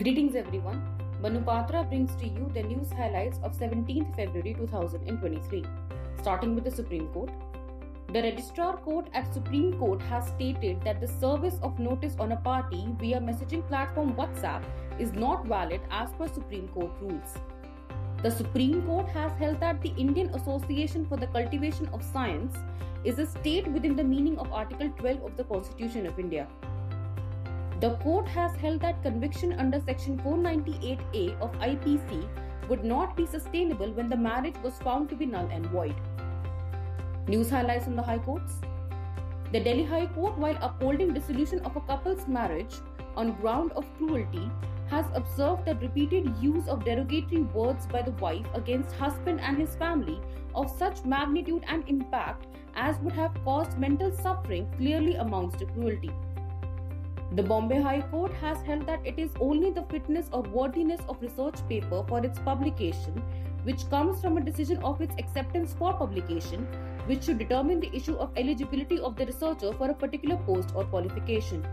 Greetings everyone. Manupatra brings to you the news highlights of 17th February 2023. Starting with the Supreme Court. The Registrar Court at Supreme Court has stated that the service of notice on a party via messaging platform WhatsApp is not valid as per Supreme Court rules. The Supreme Court has held that the Indian Association for the Cultivation of Science is a state within the meaning of Article 12 of the Constitution of India. The court has held that conviction under Section 498A of IPC would not be sustainable when the marriage was found to be null and void. News highlights from the High Courts. The Delhi High Court, while upholding dissolution of a couple's marriage on ground of cruelty, has observed that repeated use of derogatory words by the wife against husband and his family of such magnitude and impact as would have caused mental suffering clearly amounts to cruelty. The Bombay High Court has held that it is only the fitness or worthiness of research paper for its publication, which comes from a decision of its acceptance for publication, which should determine the issue of eligibility of the researcher for a particular post or qualification.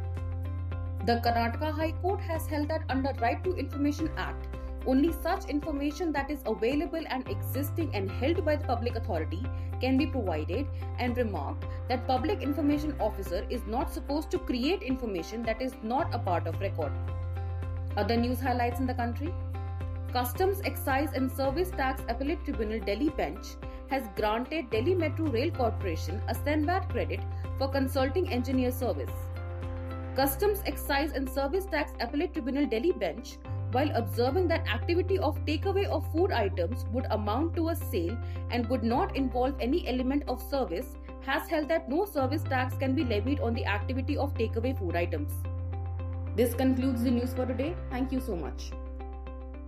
The Karnataka High Court has held that under Right to Information Act, only such information that is available and existing and held by the public authority can be provided and remarked that public information officer is not supposed to create information that is not a part of record. Other news highlights in the country Customs, Excise and Service Tax Appellate Tribunal Delhi Bench has granted Delhi Metro Rail Corporation a CENVAT credit for consulting engineer service. Customs, Excise and Service Tax Appellate Tribunal Delhi Bench while observing that activity of takeaway of food items would amount to a sale and would not involve any element of service, has held that no service tax can be levied on the activity of takeaway food items. This concludes the news for today. Thank you so much.